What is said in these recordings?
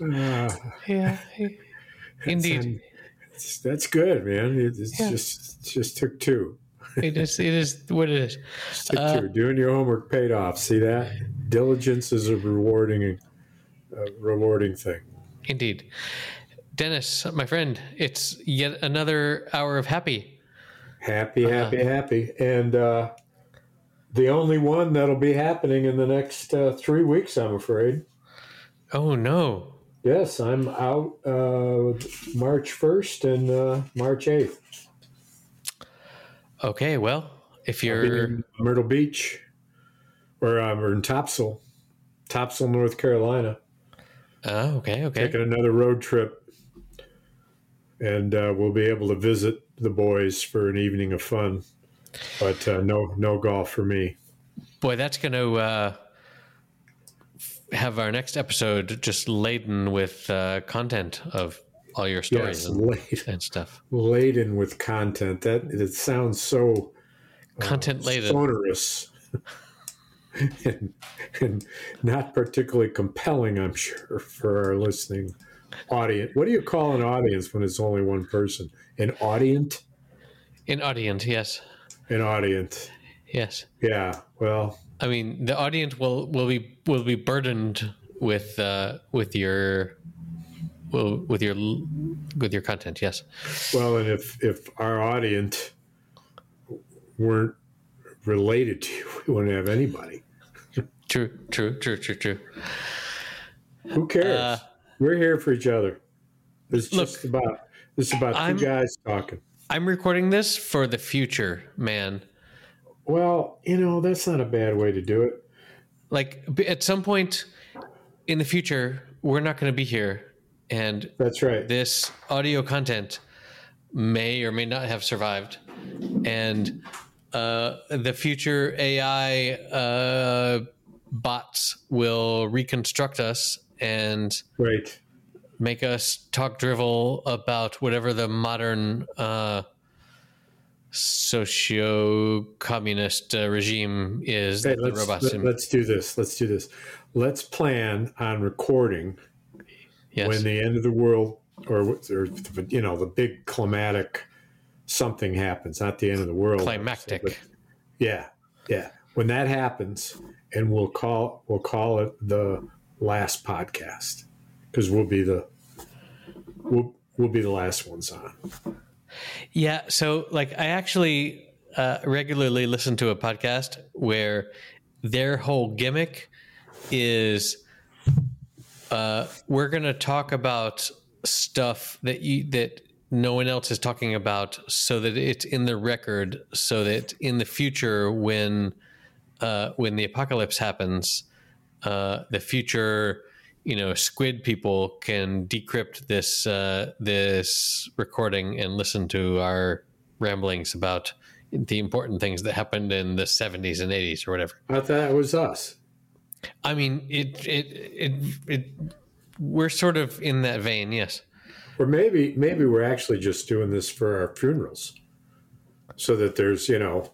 Uh, Yeah, indeed. that's, that's good, man. It, it's Yeah. just just took two. It is. It is what it is. Uh, two. Doing your homework paid off. See that? Diligence is a rewarding, a rewarding thing. Indeed, Dennis, my friend. It's yet another hour of happy. Happy, Uh-huh. happy, happy, and uh, the only one that'll be happening in the next uh, three weeks, I'm afraid. Oh no. Yes, I'm out uh, March 1st and uh, March 8th. Okay. Well, if you're in Myrtle Beach, or, um, or in Topsail, Topsail, North Carolina, oh, okay, okay. taking another road trip, and uh, we'll be able to visit the boys for an evening of fun. But uh, no, no golf for me. Boy, that's going to uh, have our next episode just laden with uh, content of all your stories Yes, and, laden, and stuff. laden with content. That it sounds so Content laden. sonorous and, and not particularly compelling, I'm sure, for our listening audience. What do you call an audience when it's only one person? An audience? An audience, yes, An audience. yes. Yeah. Well, I mean, the audience will will be will be burdened with uh, with your well with your with your content. Yes. well, and if if our audience weren't related to you, we wouldn't have anybody. True. True. True. True. True. Who cares? Uh, We're here for each other. It's Look, just about it's about 2 I'm- guys talking. I'm recording this for the future, man. Well, you know that's not a bad way to do it. Like at some point in the future, we're not going to be here, and That's right. this audio content may or may not have survived and uh, the future ai uh, bots will reconstruct us and Right. make us talk drivel about whatever the modern uh, socio-communist uh, regime is Hey, let's, let, us do this. Let's do this. Let's plan on recording yes. when the end of the world, or, or you know, the big climatic something happens. Not the end of the world. climactic but- yeah, yeah. When that happens, and we'll call we'll call it the last podcast because we'll be the we'll we'll be the last ones on. Yeah. So, like, I actually uh, regularly listen to a podcast where their whole gimmick is uh, we're going to talk about stuff that you that no one else is talking about, so that it's in the record, so that in the future, when uh, when the apocalypse happens, uh, the future you know squid people can decrypt this uh, this recording and listen to our ramblings about the important things that happened in the 70s and 80s or whatever I thought it was us. i mean it it it, it we're sort of in that vein yes Or maybe maybe we're actually just doing this for our funerals, so that there's you know,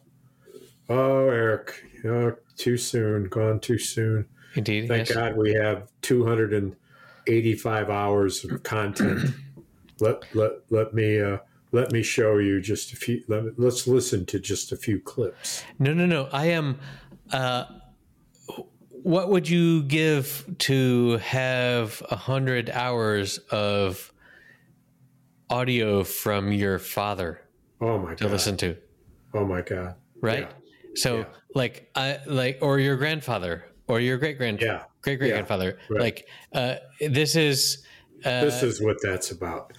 oh Eric, you know, too soon, gone too soon. Indeed Thank yes. God we have 285 hours of content. let let let me uh, let me show you just a few. Let me, let's listen to just a few clips. no no no i am uh what would you give to have a hundred hours of audio from your father Oh my to god! listen to Oh my god! right? So Yeah. like I like or your grandfather or your great grand Yeah. great great grandfather. Right. Like uh, this is uh, This is what that's about.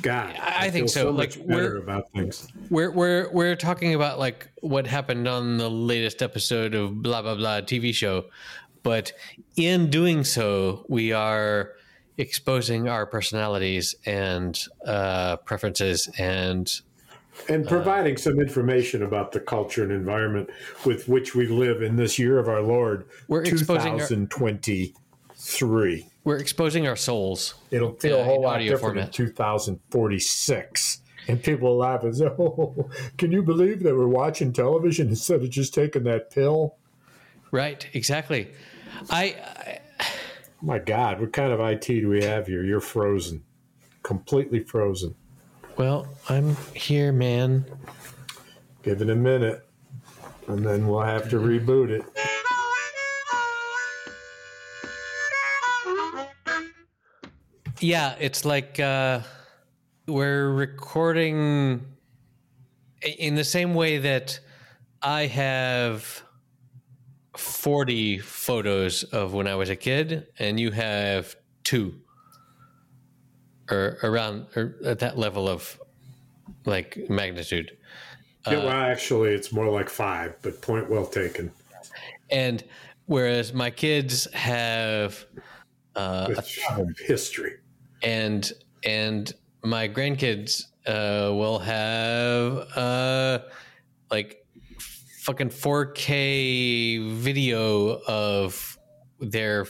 God, I- I think so. much Like, we're- about things. we're we're we're talking about like what happened on the latest episode of blah blah blah TV show, but in doing so, we are exposing our personalities and uh, preferences and and Uh, providing some information about the culture and environment with which we live in this year of our Lord, We're exposing our- 2023. we're exposing our souls. It'll feel a whole lot audio different format. in 2046. and people laugh and say, "Oh, can you believe they were watching television instead of just taking that pill?" Right, exactly. I, I My God, what kind of IT do we have here? You're frozen, completely frozen. Well, I'm here, man. Give it a minute, and then we'll have to reboot it. Yeah, it's like uh, we're recording in the same way that I have 40 photos of when I was a kid, and you have two, or around or at that level of like magnitude. Yeah, well, actually, it's more like five, but point well taken. And whereas my kids have uh, history. and and my grandkids uh, will have uh, like fucking 4K video of their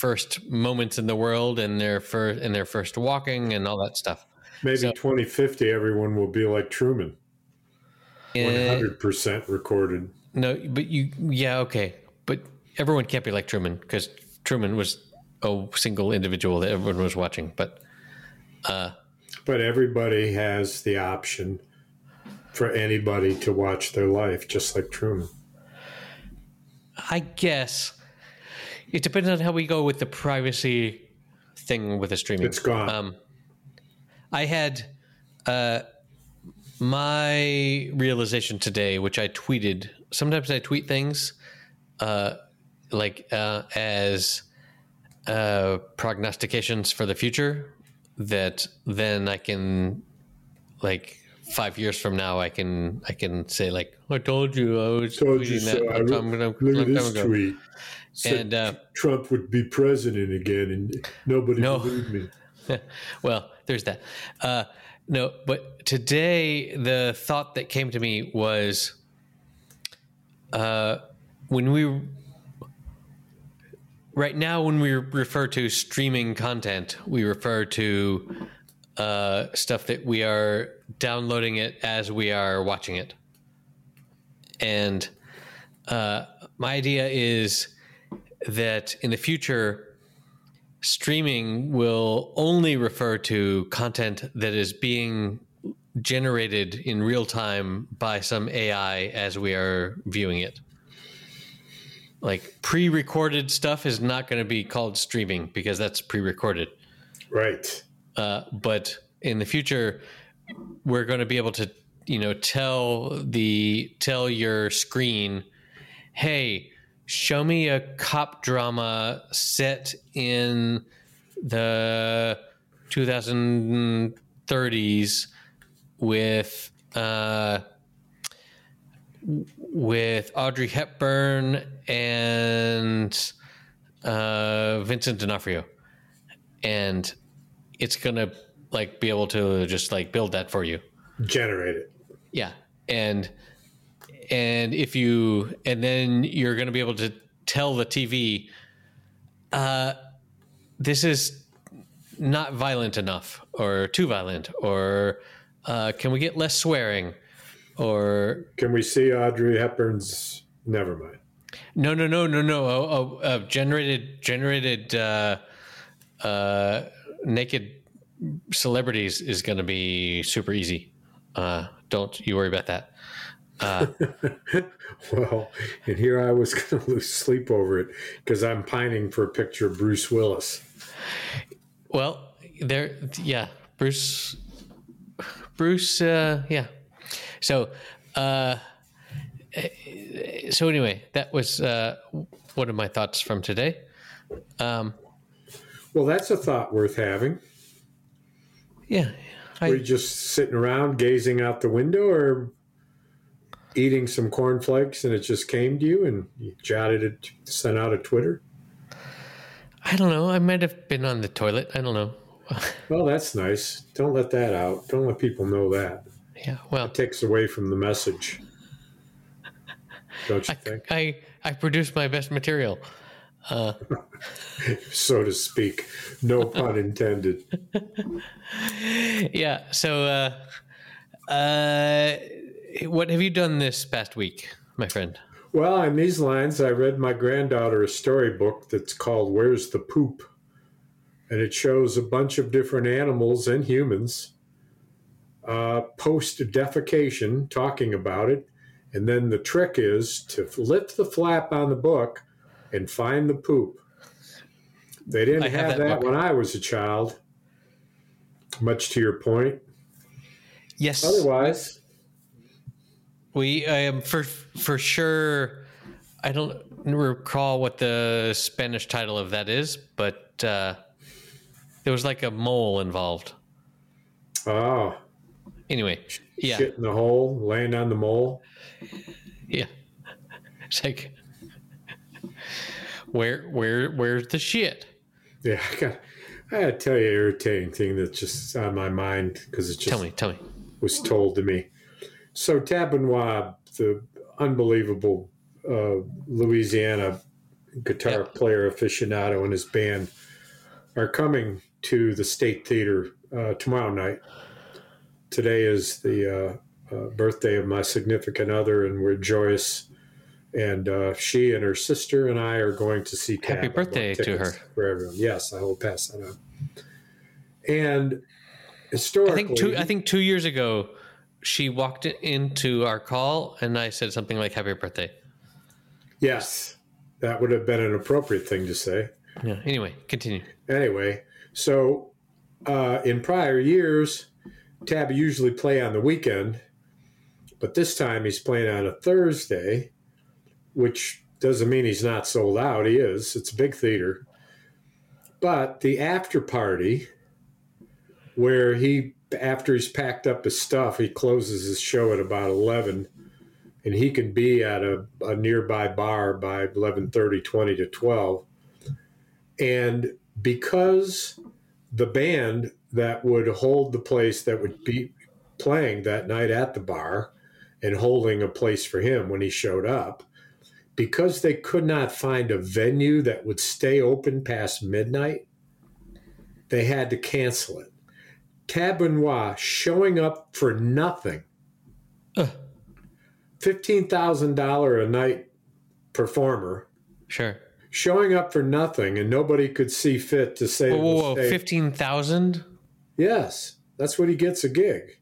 first moments in the world and their first and their first walking and all that stuff. Maybe So- 2050, everyone will be like Truman, 100% recorded. no, but you yeah okay, but everyone can't be like Truman because Truman was a single individual that everyone was watching, but. Uh, But everybody has the option for anybody to watch their life, just like Truman. I guess it depends on how we go with the privacy thing with the streaming. It's gone. Um, I had uh, my realization today, which I tweeted. Sometimes I tweet things uh, like uh, as uh, prognostications for the future that then I can like five years from now I can I can say like I told you I was Told you tweeting so. that I long re- time ago- look long at time this ago. tweet. And uh, Trump would be president again, and nobody No. believed me. well, there's that. Uh, no, but today the thought that came to me was uh, when we right now when we refer to streaming content, we refer to uh, stuff that we are downloading it as we are watching it, and uh, my idea is that in the future streaming will only refer to content that is being generated in real time by some AI as we are viewing it. Like pre recorded stuff is not going to be called streaming because that's pre recorded. Right. Uh, but in the future, we're going to be able to, you know, tell the tell your screen, "Hey, show me a cop drama set in the 2030s with uh, with Audrey Hepburn and uh, Vincent D'Onofrio, and it's gonna like be able to just like build that for you." Generate it. Yeah. And and if you and then you're going to be able to tell the TV uh this is not violent enough or too violent or uh can we get less swearing or Can we see Audrey Hepburn's? Never mind. no no no no no oh, oh, uh, generated generated uh uh naked celebrities is going to be super easy uh don't you worry about that Well, and here I was going to lose sleep over it because I'm pining for a picture of Bruce Willis. Well, there, yeah, Bruce, Bruce, uh, yeah. So, uh, so anyway, that was uh, one of my thoughts from today. Um, Well, that's a thought worth having. yeah, Were you just sitting around gazing out the window or eating some cornflakes and it just came to you and you jotted it, sent out a Twitter? I don't know. I might have been on the toilet. I don't know. Well, that's nice. Don't let that out. Don't let people know that. Yeah. Well, It takes away from the message. Don't you think? I I produced my best material. So to speak. No pun intended. Yeah. So, uh, Uh, what have you done this past week, my friend? Well, on these lines, I read my granddaughter a storybook that's called Where's the Poop? And it shows a bunch of different animals and humans uh, post defecation talking about it. And then the trick is to lift the flap on the book and find the poop. They didn't have have, that that, when I was a child, much to your point. Yes, Otherwise, we um, for for sure. I don't recall what the Spanish title of that is, but uh, there was like a mole involved. oh, Anyway, yeah, shit in the hole, laying on the mole. yeah. It's like where where where's the shit? Yeah, I got. I gotta tell you, an irritating thing that's just on my mind because it just Tell me, tell me. was told to me. So Tab Benoit, the unbelievable uh, Louisiana guitar Yeah. player aficionado and his band, are coming to the State Theater uh, tomorrow night. Today is the uh, uh, birthday of my significant other, and we're joyous. And uh, she and her sister and I are going to see. Tab. Happy I birthday to her. for everyone. Yes, I will pass that on. And I historically, think two. I think two years ago, she walked into our call, and I said something like "Happy birthday." Yes, that would have been an appropriate thing to say. Yeah. Anyway, continue. Anyway, so uh, in prior years, Tab usually play on the weekend, but this time he's playing on a Thursday, which doesn't mean he's not sold out. He is. It's a big theater. But the after party, where he after he's packed up his stuff, he closes his show at about eleven, and he can be at a, a nearby bar by 11.30, 20 to twelve. And because the band that would hold the place that would be playing that night at the bar and holding a place for him when he showed up, because they could not find a venue that would stay open past midnight, they had to cancel it. Benoit showing up for nothing. Ugh. $15,000 a night performer Sure. showing up for nothing and nobody could see fit to say Whoa, whoa, whoa! Fifteen thousand. yes that's what he gets a gig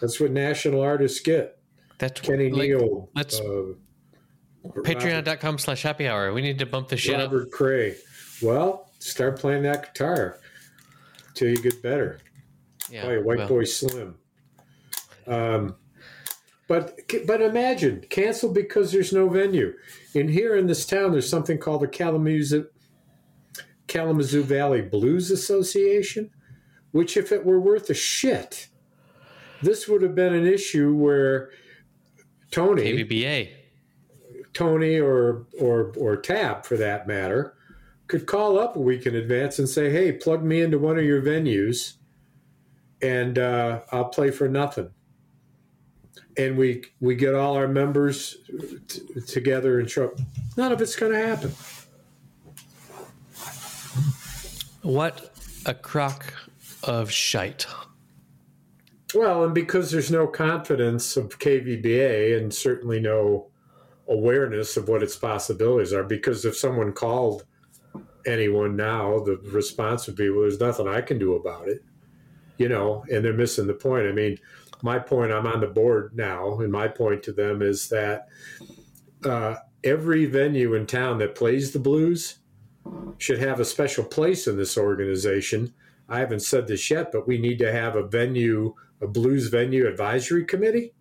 that's what national artists get That's kenny like, neal let's- uh, Patreon.com slash happy hour. We need to bump the shit up. robert cray well start playing that guitar till you get better Yeah. oh, white well, boy slim um, but but imagine cancel because there's no venue in here in this town there's something called the kalamazoo kalamazoo valley blues association which if it were worth a shit this would have been an issue where tony KVBA. Tony or or or Tab for that matter could call up a week in advance and say, "Hey, plug me into one of your venues, and uh, I'll play for nothing." And we we get all our members t- together and show. None of it's going to happen. What a crock of shite. Well, and because there's no confidence of KVBA and certainly no awareness of what its possibilities are, because if someone called anyone now, the response would be, well, there's nothing I can do about it. You know, and they're missing the point. I mean, my point, I'm on the board now, and my point to them is that uh, every venue in town that plays the blues should have a special place in this organization. I haven't said this yet, but we need to have a venue, a blues venue advisory committee.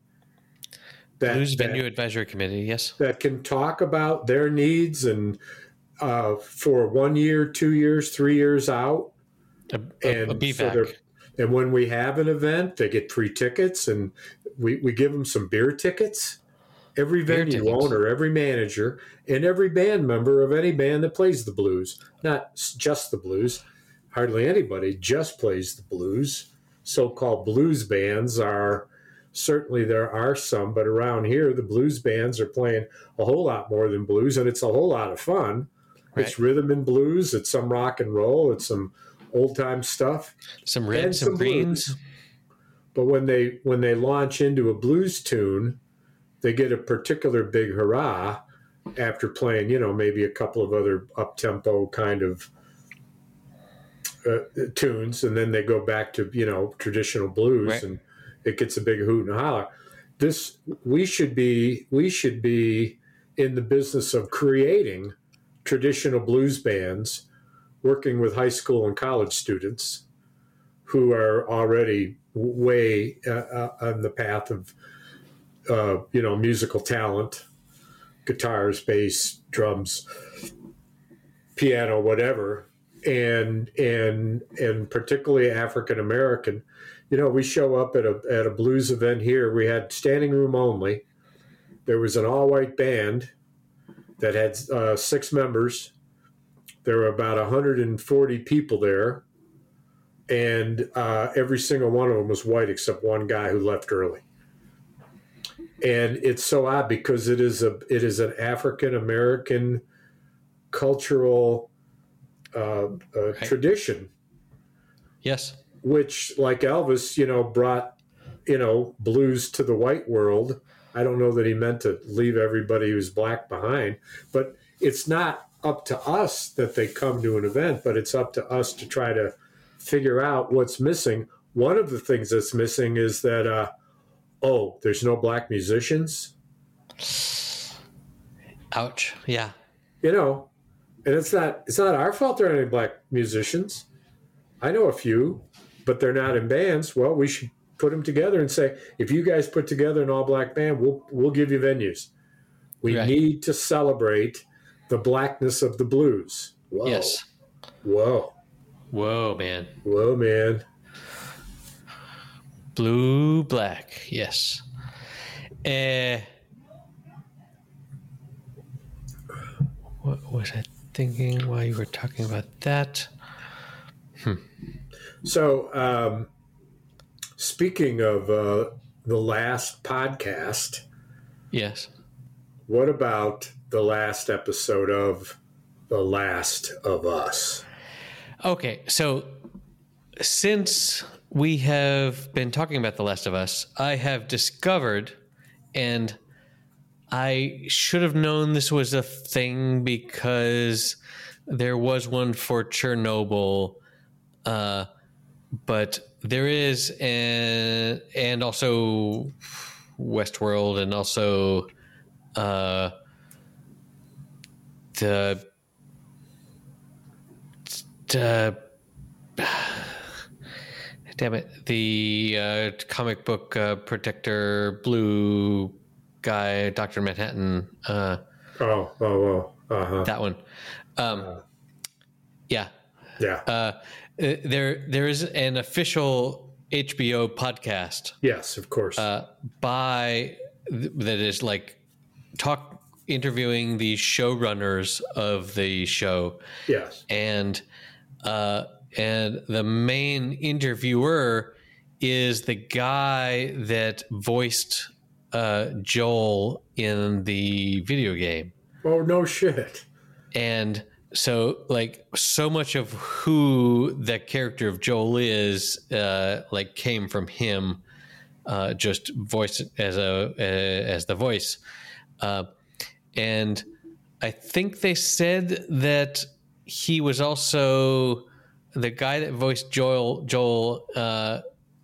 That, Blues that- Venue Advisory Committee. Yes. that can talk about their needs and uh, for one year, two years, three years out. A, a, And a so BVAC. they're- And when we have an event, they get free tickets and we, we give them some beer tickets. Every Beer venue tickets. owner, every manager, and every band member of any band that plays the blues, not just the blues, hardly anybody just plays the blues. So called blues bands are certainly there are some, but around here, the blues bands are playing a whole lot more than blues, and it's a whole lot of fun. It's rhythm and blues, it's some rock and roll, it's some old time stuff. some reds, some, some greens. blues. but when they when they launch into a blues tune, they get a particular big hurrah after playing, you know, maybe a couple of other up tempo kind of uh, tunes, and then they go back to you know traditional blues, Right. and it gets a big hoot and holler. This we should be we should be in the business of creating traditional blues bands, working with high school and college students who are already way uh, uh, on the path of uh, you know musical talent, guitars, bass, drums, piano, whatever, and and and particularly African American. You know, we show up at a at a blues event here. We had standing room only. There was an all white band that had uh, six members. There were about 140 people there, and uh, every single one of them was white except one guy who left early. And it's so odd because it is a it is an African American cultural uh, uh, tradition Yes. which like elvis you know brought you know blues to the white world i don't know that he meant to leave everybody who's black behind but it's not up to us that they come to an event but it's up to us to try to figure out what's missing one of the things that's missing is that uh, oh there's no black musicians Ouch. Yeah. you know and it's not it's not our fault there are any black musicians i know a few but they're not in bands well we should put them together and say if you guys put together an all black band we'll we'll give you venues we Right. need to celebrate the blackness of the blues whoa Yes. whoa Whoa, man. whoa man Blue, black. Yes. Uh, what was I thinking while you were talking about that? Hmm. so um speaking of uh the last podcast Yes. What about the last episode of the last of us? Okay, so since we have been talking about The Last of Us, I have discovered, and I should have known this was a thing because there was one for Chernobyl, uh, but there is, and and also Westworld, and also uh, the uh, damn it, the uh, comic book uh, protector blue guy, Doctor Manhattan, uh, Oh, oh, oh, uh huh. that one. Um, yeah, Yeah. uh, uh, there there is an official HBO podcast yes, of course. uh, by th- that is like talk interviewing the showrunners of the show yes. and uh, and the main interviewer is the guy that voiced uh, Joel in the video game, Oh, no shit. and so like so much of who the character of Joel is uh, like came from him, uh, just voiced as a as the voice, uh, and I think they said that he was also the guy that voiced Joel. Joel uh,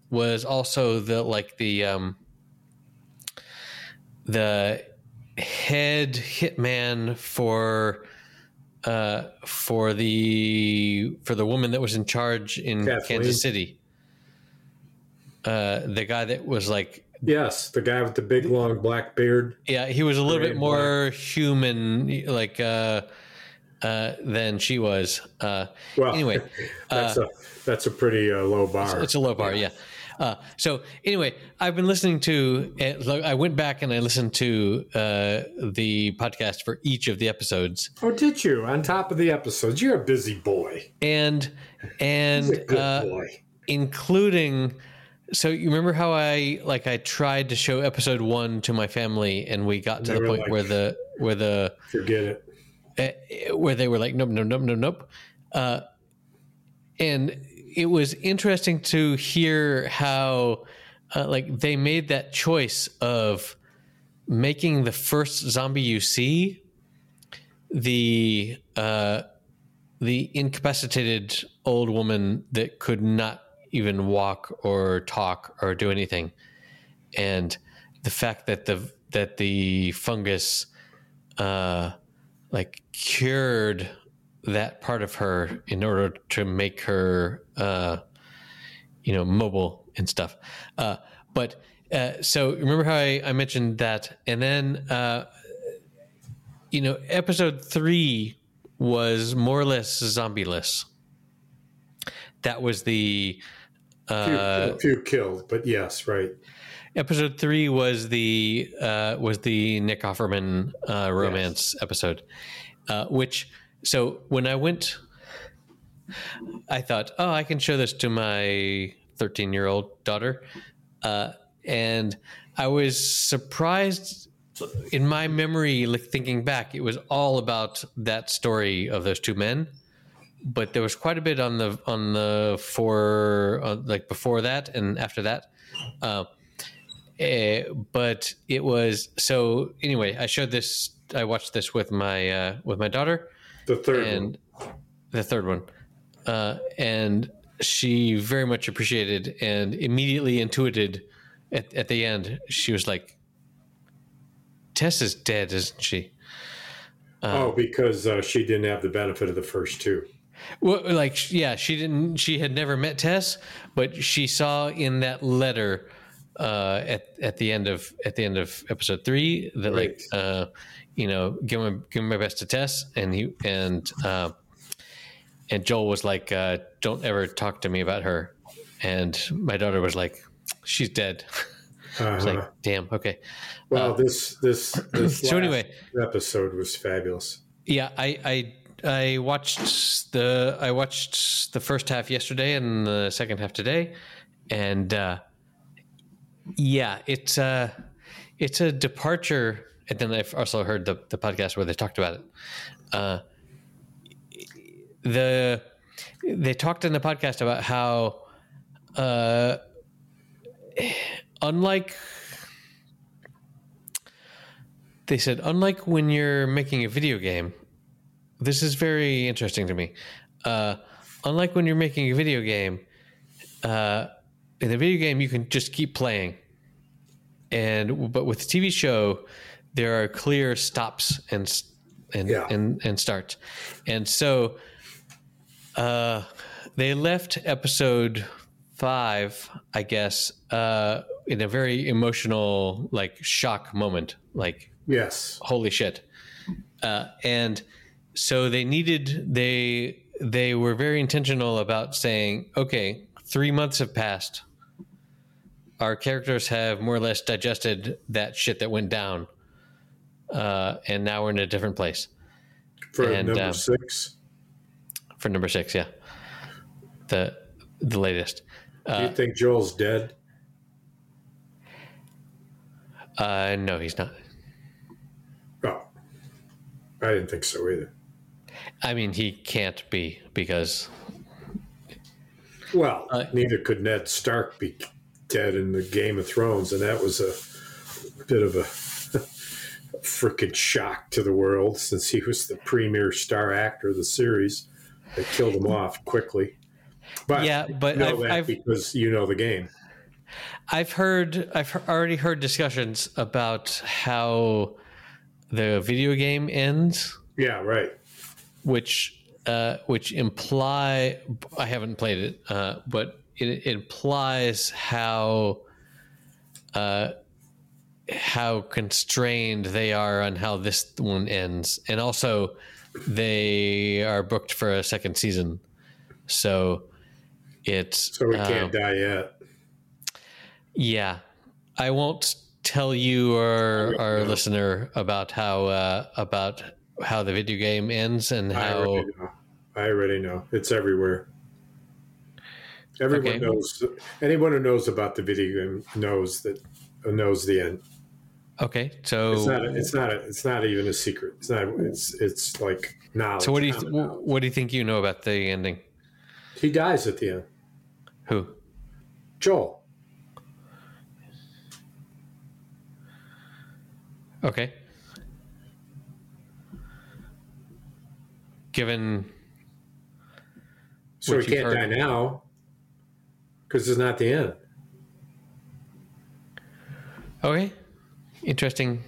was also the like the um, the head hitman for uh, for the for the woman that was in charge in Kathleen. Kansas City. Uh, the guy that was like Yes, the guy with the big long black beard. yeah, he was a little bit more human, like uh, uh, than she was. Uh, Well, anyway, that's a that's a pretty uh, low bar. it's a low bar, yeah. Uh, so anyway, I've been listening to. uh, I went back and I listened to uh, the podcast for each of the episodes, oh, did you? On top of the episodes, you're a busy boy. and and a good uh, boy. including. So you remember how I like I tried to show episode one to my family, and we got to They the point like- where the where the Forget it. uh, where they were like, nope, nope, nope, nope, nope. Uh, and it was interesting to hear how uh, like they made that choice of making the first zombie you see the uh, the incapacitated old woman that could not even walk or talk or do anything, and the fact that the that the fungus uh, like cured that part of her in order to make her uh, you know mobile and stuff. Uh, but uh, so remember how I, I, mentioned that, and then uh, you know episode three was more or less zombieless. That was the uh, few, a few killed, but yes, right. Episode three was the uh, was the Nick Offerman uh, romance yes. episode, uh, which so when I went, I thought, oh, I can show this to my 13 year old daughter, uh, and I was surprised. In my memory, like thinking back, it was all about that story of those two men but there was quite a bit on the on the for uh, like before that and after that. Uh, uh, but it was so anyway. I showed this. I watched this with my uh, with my daughter. The third and one. the third one, uh, and she very much appreciated and immediately intuited at, at the end. She was like, "Tess is dead, isn't she?" oh, because uh, she didn't have the benefit of the first two. Well, like yeah, she didn't. She had never met Tess, but she saw in that letter uh, at at the end of at the end of episode three that right. like uh, you know give my give my best to Tess, and he and uh, and Joel was like, uh, "Don't ever talk to me about her," and my daughter was like, "She's dead." Uh-huh. I was like, uh-huh. "Damn, okay." Well, uh, this this this so anyway episode was fabulous. Yeah, I I I watched the I watched the first half yesterday and the second half today, and uh, yeah, it's a it's a departure. And then I've also heard the the podcast where they talked about it. Uh, the they talked in the podcast about how uh, unlike they said unlike when you're making a video game this is very interesting to me. Uh, unlike when you're making a video game, uh, in a video game you can just keep playing, and but with a TV show, there are clear stops and and yeah. and, and starts, and so uh, they left episode five, I guess, uh, in a very emotional, like shock moment, like yes, holy shit, uh, and so they needed they they were very intentional about saying, okay, three months have passed. Our characters have more or less digested that shit that went down, uh, and now we're in a different place. For and, number um, six. For number six, yeah, the the latest. Do you uh, think Joel's dead? Uh, no, he's not. Oh, I didn't think so either. I mean, he can't be because. Well, uh, neither could Ned Stark be dead in the Game of Thrones, and that was a bit of a freaking shock to the world since he was the premier star actor of the series. They killed him off quickly. But yeah, but know I've, that I've, because you know the game. I've heard, I've already heard discussions about how the video game ends. Yeah, right which uh, which imply I haven't played it, uh, but it, it, implies how uh, how constrained they are on how this one ends, and also they are booked for a second season, so it's so we can't uh, die yet. Yeah, I won't tell you or our listener about how uh, about how the video game ends and how I already know, I already know. it's everywhere. Everyone okay. knows. Anyone who knows about the video game knows that knows the end. Okay, so it's not. A, it's not. A, it's not even a secret. It's not. It's. It's like knowledge. So what do you? Th- what do you think you know about the ending? He dies at the end. Who? Joel. Okay. Given So he can't die now because it's not the end. okay, interesting.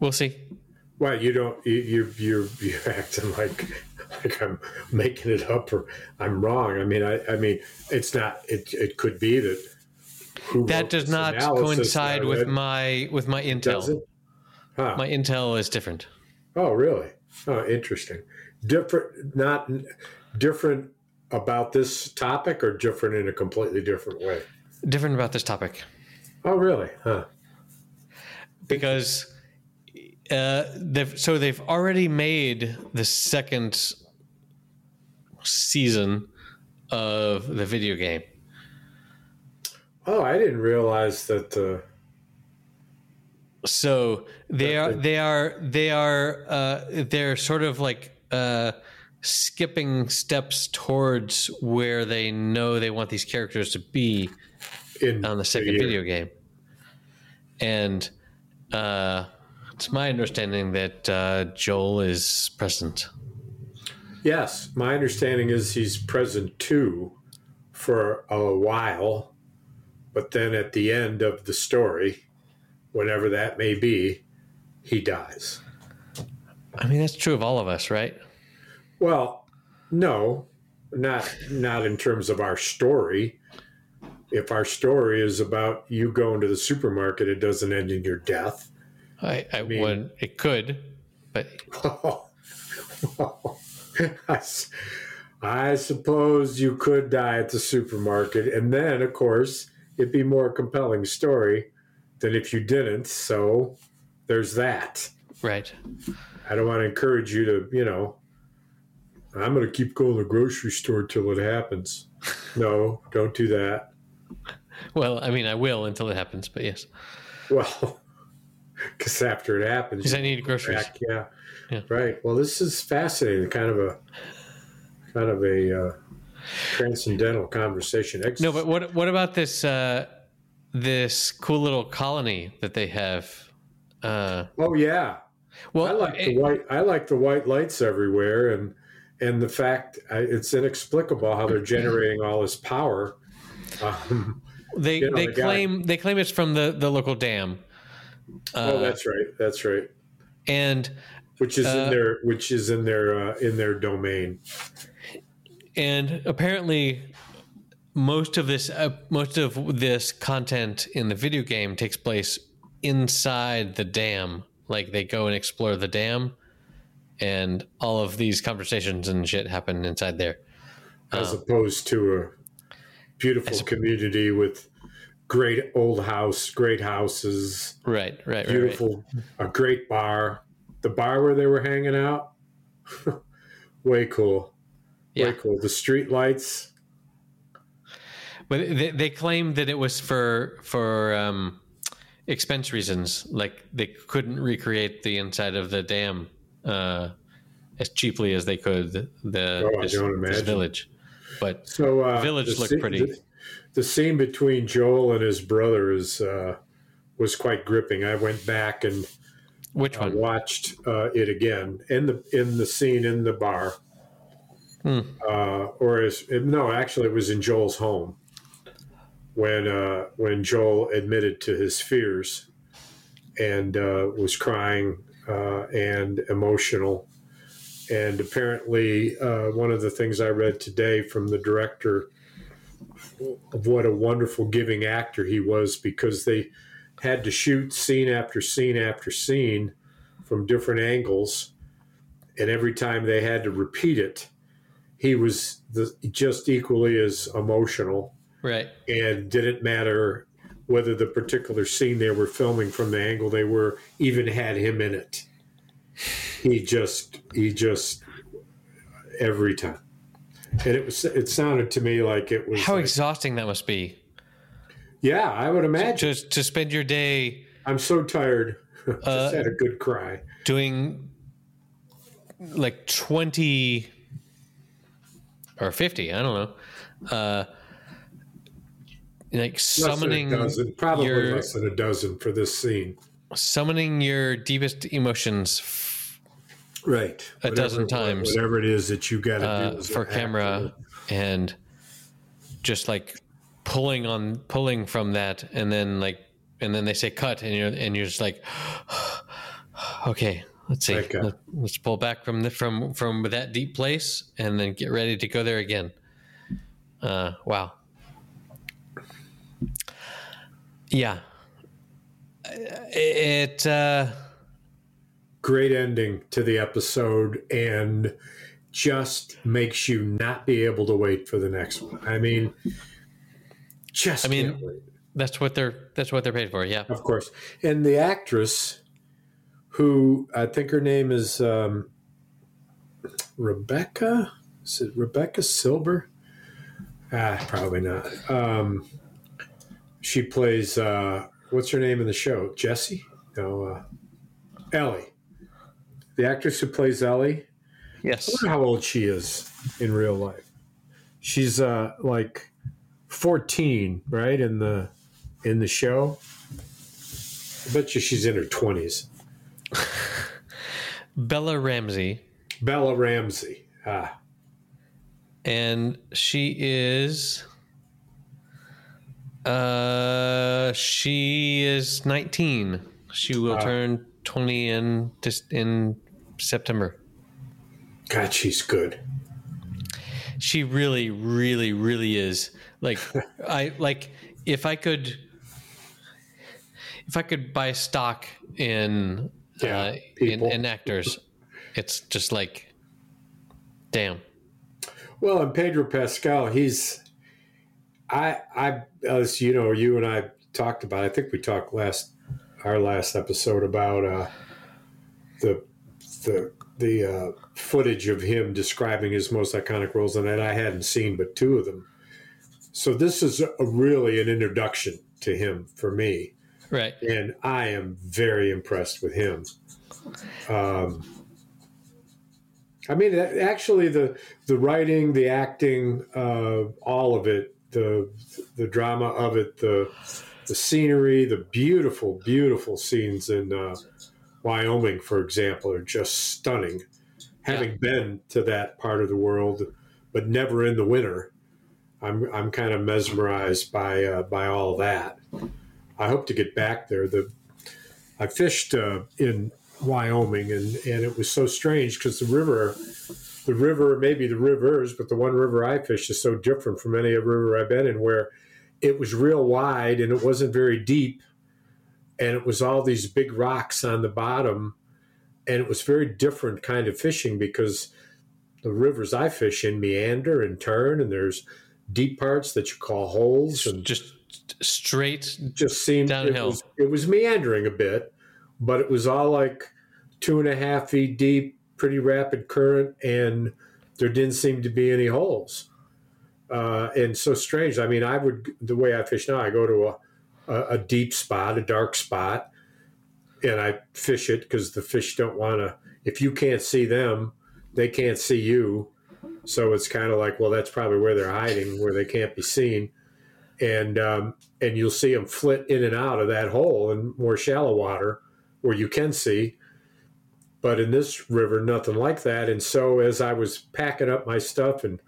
We'll see. Well, you don't. You you you're, you're acting like like I'm making it up or I'm wrong. I mean, I I mean, it's not. It it could be that. who That does not coincide with my with my intel. Huh. My intel is different. Oh, really? Oh, interesting. Different, not different about this topic, or different in a completely different way. Different about this topic Oh, really? Huh. because uh, they've so they've already made the second season of the video game. Oh, I didn't realize that. Uh, So they are they are they are uh, they're sort of like uh, skipping steps towards where they know they want these characters to be in on the second video game. And uh, it's my understanding that uh, Joel is present. Yes, my understanding is he's present too for a while, but then at the end of the story, whenever that may be, he dies. I mean, that's true of all of us, right? Well, no, not not in terms of our story. If our story is about you going to the supermarket, it doesn't end in your death. I, I mean- would, it could, but I, I suppose you could die at the supermarket, and then, of course, it'd be more compelling story than if you didn't. So there's that. right. I don't want to encourage you to, you know, I'm going to keep going to the grocery store till it happens. No, don't do that. Well, I mean, I will until it happens, but yes, Well, because after it happens, because I need groceries. back, yeah. Yeah. right. Well, this is fascinating. Kind of a, kind of a uh, transcendental conversation. Ex- No, but what what about this uh, this cool little colony that they have? Uh, oh yeah, well, I like the white. I like the white lights everywhere, and and the fact I, it's inexplicable how they're generating all this power. Um, they you know, they the guy- claim they claim it's from the the local dam. Uh, oh, that's right. That's right. and Which is Uh, in their which is in their uh, in their domain. and apparently most of this uh, most of this content in the video game takes place inside the dam like they go and explore the dam and all of these conversations and shit happen inside there as opposed to a beautiful community with great old house, great houses, right right right, right. beautiful, a great bar. The bar where they were hanging out, way cool, Yeah. way cool. The street lights, but they, they claim that it was for for um expense reasons like they couldn't recreate the inside of the dam uh as cheaply as they could the Oh, this, this village but So uh, Village looked scene- pretty. The, the scene between Joel and his brother is uh, was quite gripping. I went back and which I one watched uh, it again in the in the scene in the bar, Hmm. uh, or is no, actually, it was in Joel's home when uh, when Joel admitted to his fears and uh, was crying uh, and emotional. And apparently, uh, one of the things I read today from the director of what a wonderful giving actor he was because they had to shoot scene after scene after scene from different angles and every time they had to repeat it he was the, just equally as emotional right. And didn't matter whether the particular scene they were filming from the angle they were even had him in it? He just he just every time. And it was it sounded to me like it was how like- exhausting that must be. Yeah i would imagine. Just to spend your day i'm so tired. Just Uh, had a good cry. doing like 20 or 50 i don't know. Uh like Less than a summoning dozen, probably your less than a dozen for this scene summoning your deepest emotions right a dozen times. whatever it is that you got to uh, do for camera actor. and just like pulling on pulling from that and then like and then they say cut and you're and you're just like okay let's see Okay. Let, us pull back from the from from that deep place and then get ready to go there again uh wow yeah it uh great ending to the episode and just makes you not be able to wait for the next one. I mean, just I mean- that's what they're that's what they're paid for yeah of course. And the actress, who I think her name is um, Rebecca. Is it Rebecca Silver? Ah, probably not. Um, she plays uh, what's her name in the show? Jessie? No, uh, Ellie. The actress who plays Ellie. I yes wonder how old she is in real life. She's uh like 14, right? In the in the show. I bet you she's in her 20s. bella ramsey Bella Ramsey. Ah, and she is uh she is 19 she will Wow. turn 20 in just in september. God, she's good. she really really really is. Like i like if i could if i could buy stock in Yeah, uh, in, in actors it's just like damn. Well, and Pedro Pascal, he's I I as you know, you and I talked about. I think we talked last our last episode about uh, the the the uh, footage of him describing his most iconic roles, and that I hadn't seen but two of them. So this is a, really an introduction to him for me, right and I am very impressed with him. Um, I mean, actually, the the writing, the acting, uh, all of it, the the drama of it, the the scenery, the beautiful, beautiful scenes in uh, Wyoming, for example, are just stunning. Having been to that part of the world, but never in the winter, I'm I'm kind of mesmerized by uh, by all that. I hope to get back there. The I fished uh, in Wyoming, and and it was so strange because the river, the river, maybe the rivers, but the one river I fished is so different from any other river I've been in, where it was real wide and it wasn't very deep, and it was all these big rocks on the bottom, and it was very different kind of fishing because the rivers I fish in meander and turn, and there's deep parts that you call holes, and just straight just seemed Downhill. It was, it was meandering a bit, but it was all like two and a half feet deep, pretty rapid current, and there didn't seem to be any holes. Uh, and so strange. I mean, I would the way I fish now. I go to a, a, a deep spot, a dark spot, and I fish it because the fish don't want to. If you can't see them, they can't see you. So it's kind of like, well, that's probably where they're hiding, where they can't be seen and um, and you'll see them flit in and out of that hole in more shallow water where you can see. But in this river, nothing like that. And so as I was packing up my stuff and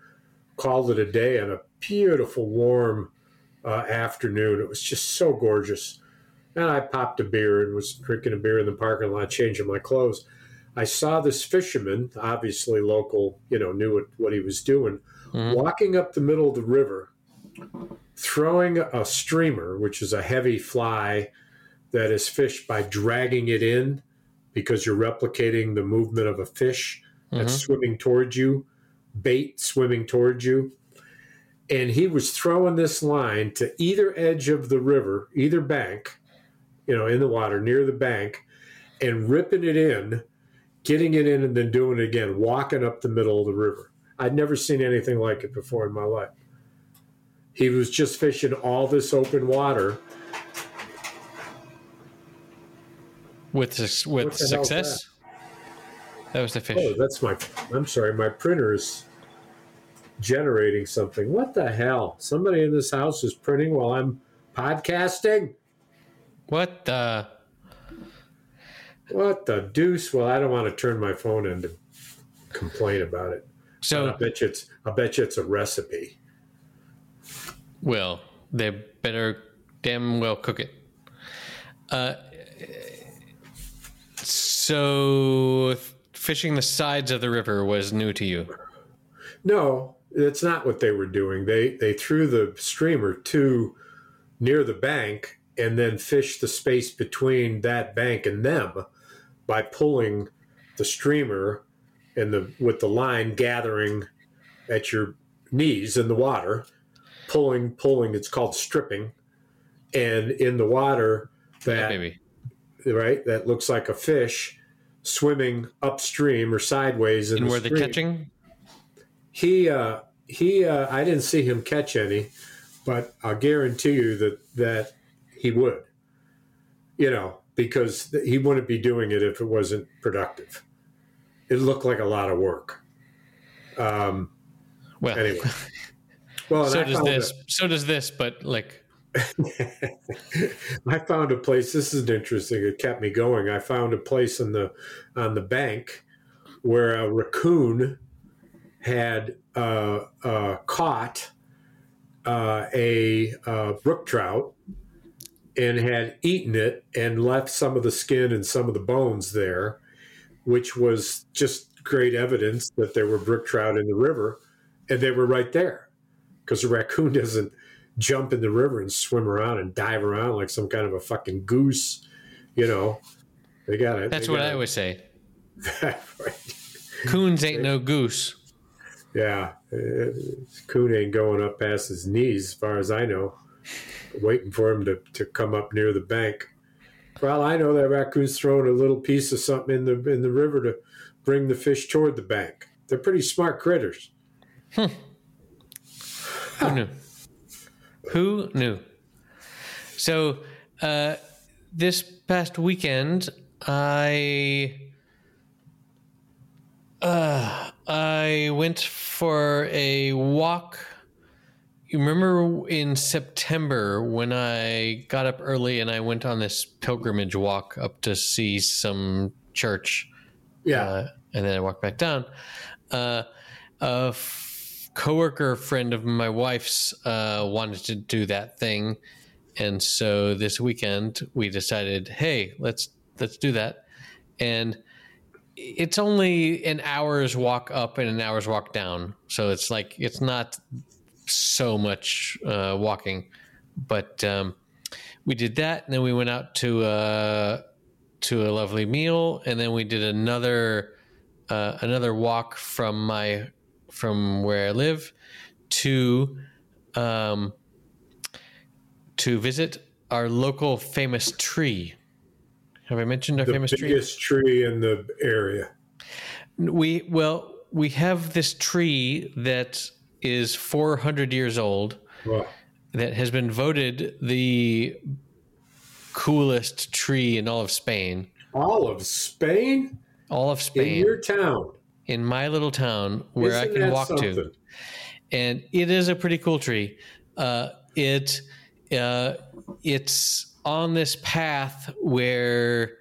called it a day on a beautiful warm uh, afternoon, it was just so gorgeous. And I popped a beer and was drinking a beer in the parking lot, changing my clothes. I saw this fisherman, obviously local, you know, knew what, what he was doing, Mhm. walking up the middle of the river throwing a streamer, which is a heavy fly that is fished by dragging it in because you're replicating the movement of a fish that's mm-hmm. swimming towards you, bait swimming towards you. And he was throwing this line to either edge of the river, either bank, you know, in the water near the bank, and ripping it in, getting it in, and then doing it again, walking up the middle of the river. I'd never seen anything like it before in my life. He was just fishing all this open water. With with What success. That? was the fish. Oh, that's my. I'm sorry, my printer is generating something. What the hell? Somebody in this house is printing while I'm podcasting. What the? What the deuce? Well, I don't want to turn my phone in to complain about it. So I bet you it's I bet you it's a recipe. Well, they better damn well cook it. Uh, so fishing the sides of the river was new to you. No, it's not what they were doing. They they threw the streamer to near the bank and then fished the space between that bank and them by pulling the streamer and the with the line gathering at your knees in the water, pulling pulling. It's called stripping, and in the water that maybe. Right that looks like a fish swimming upstream or sideways in And the were they stream catching? he uh he uh i didn't see him catch any but i'll guarantee you that that he would you know because he wouldn't be doing it if it wasn't productive it looked like a lot of work um Well, anyway well so does this. So does this, but like, I found a place. This is interesting. It kept me going. I found a place on the on the bank where a raccoon had uh, uh, caught uh, a uh, brook trout and had eaten it and left some of the skin and some of the bones there, which was just great evidence that there were brook trout in the river, and they were right there because a raccoon doesn't jump in the river and swim around and dive around like some kind of a fucking goose, you know. They got it. that's what I always say. right. Coons ain't no goose. Yeah, uh, coon ain't going up past his knees, as far as I know. Waiting for him to, to come up near the bank. Well, I know that raccoon's throwing a little piece of something in the in the river to bring the fish toward the bank. They're pretty smart critters. Who knew? Who knew? So, uh, this past weekend, I uh, I went for a walk. You remember in September when I got up early and I went on this pilgrimage walk up to see some church Yeah, uh, and then I walked back down. Uh, f- coworker friend of my wife's uh, wanted to do that thing, and so this weekend we decided, hey, let's let's do that. And it's only an hour's walk up and an hour's walk down, so it's like it's not so much uh, walking, but um, we did that, and then we went out to. Uh, to a lovely meal, and then we did another uh, another walk from my from where I live to um, to visit our local famous tree. Have I mentioned our the famous tree? The biggest tree in the area. We well, we have this tree that is 400 years old Well, that has been voted the coolest tree in all of Spain. all of Spain All of in Spain. your town. In my little town where I can walk to, and it is a pretty cool tree. Uh, it uh, it's on this path where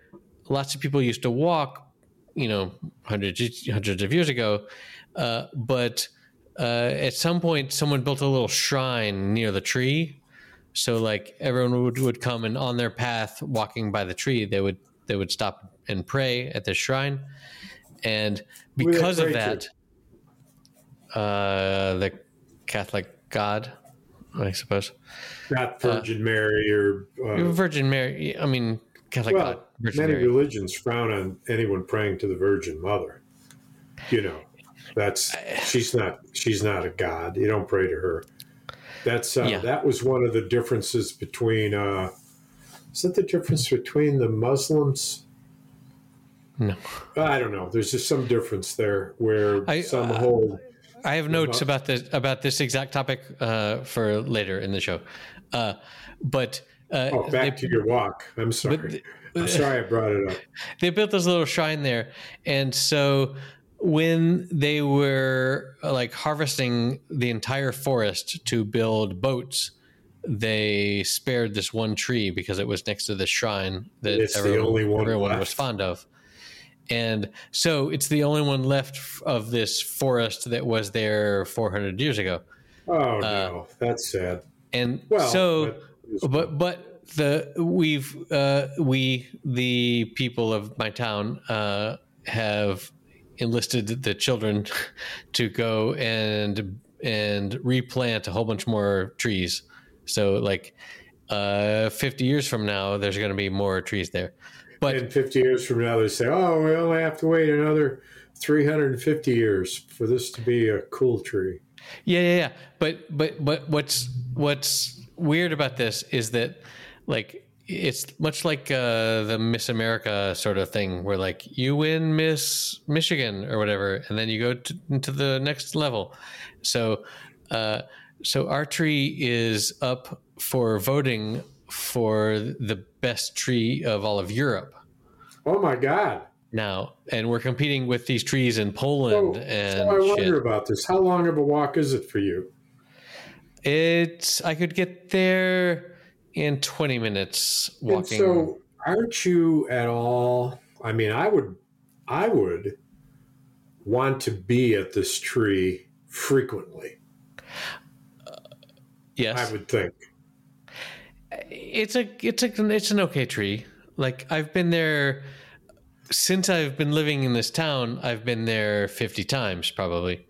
lots of people used to walk, you know, hundreds hundreds of years ago, uh, but uh, at some point someone built a little shrine near the tree. So like everyone would, would come and on their path walking by the tree, they would they would stop and pray at the shrine. And because of that, uh, the Catholic God, I suppose. Not Virgin Mary or uh, Virgin Mary. I mean, Catholic God. Virgin many Mary. religions frown on anyone praying to the Virgin Mother. You know, that's she's not she's not a god. You don't pray to her. That's uh, Yeah. that was one of the differences between. Uh, is that the difference between the Muslims? No. I don't know. There's just some difference there where I- some uh, hold. I have notes about this about this exact topic uh, for later in the show, uh, but uh, Oh, back they, to your walk. I'm sorry. I'm sorry I brought it up. they built this little shrine there, and so when they were like harvesting the entire forest to build boats, they spared this one tree because it was next to the shrine that everyone, only one everyone was fond of. And so it's the only one left of this forest that was there 400 years ago. Oh no, that's sad. And Well, so, but- but but the we've uh, we the people of my town uh, have enlisted the children to go and and replant a whole bunch more trees. So like uh, 50 years from now, there's going to be more trees there. But And 50 years from now, they say, oh, we only have to wait another 350 years for this to be a cool tree. Yeah, yeah, yeah. But but but what's what's weird about this is that like it's much like uh, the Miss America sort of thing, where like you win Miss Michigan or whatever, and then you go to, to the next level. So uh, so our tree is up for voting for the best tree of all of Europe Oh my God. now, and we're competing with these trees in Poland so and I shit. wonder about this. How long of a walk is it for you? It's I could get there in 20 minutes And walking. so aren't you at all? I mean, I would, I would want to be at this tree frequently. yes. I would think. It's a it's a it's an okay tree. Like I've been there since I've been living in this town, I've been there 50 times probably.